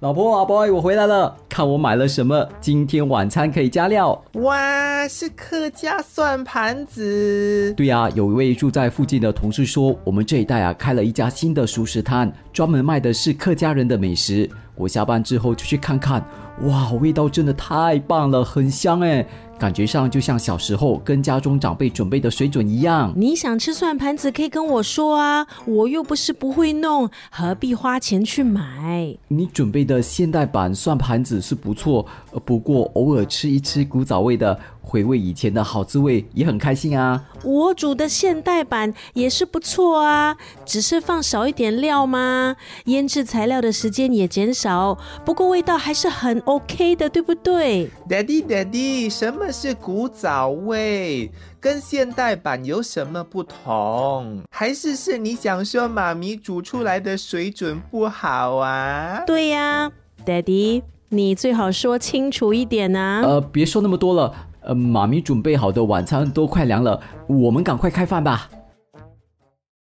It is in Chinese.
老婆，阿 boy，我回来了，看我买了什么，今天晚餐可以加料。哇，是客家蒜盘子。对呀，有一位住在附近的同事说，我们这一带啊开了一家新的熟食摊，专门卖的是客家人的美食。我下班之后就去看看，哇，味道真的太棒了，很香哎。感觉上就像小时候跟家中长辈准备的水准一样。你想吃蒜盘子可以跟我说啊，我又不是不会弄，何必花钱去买？你准备的现代版蒜盘子是不错，不过偶尔吃一吃古早味的。回味以前的好滋味也很开心啊！我煮的现代版也是不错啊，只是放少一点料吗？腌制材料的时间也减少，不过味道还是很 OK 的，对不对？Daddy，Daddy，什么是古早味？跟现代版有什么不同？还是是你想说妈咪煮出来的水准不好啊？对呀，Daddy，你最好说清楚一点啊！呃，别说那么多了。呃，妈咪准备好的晚餐都快凉了，我们赶快开饭吧。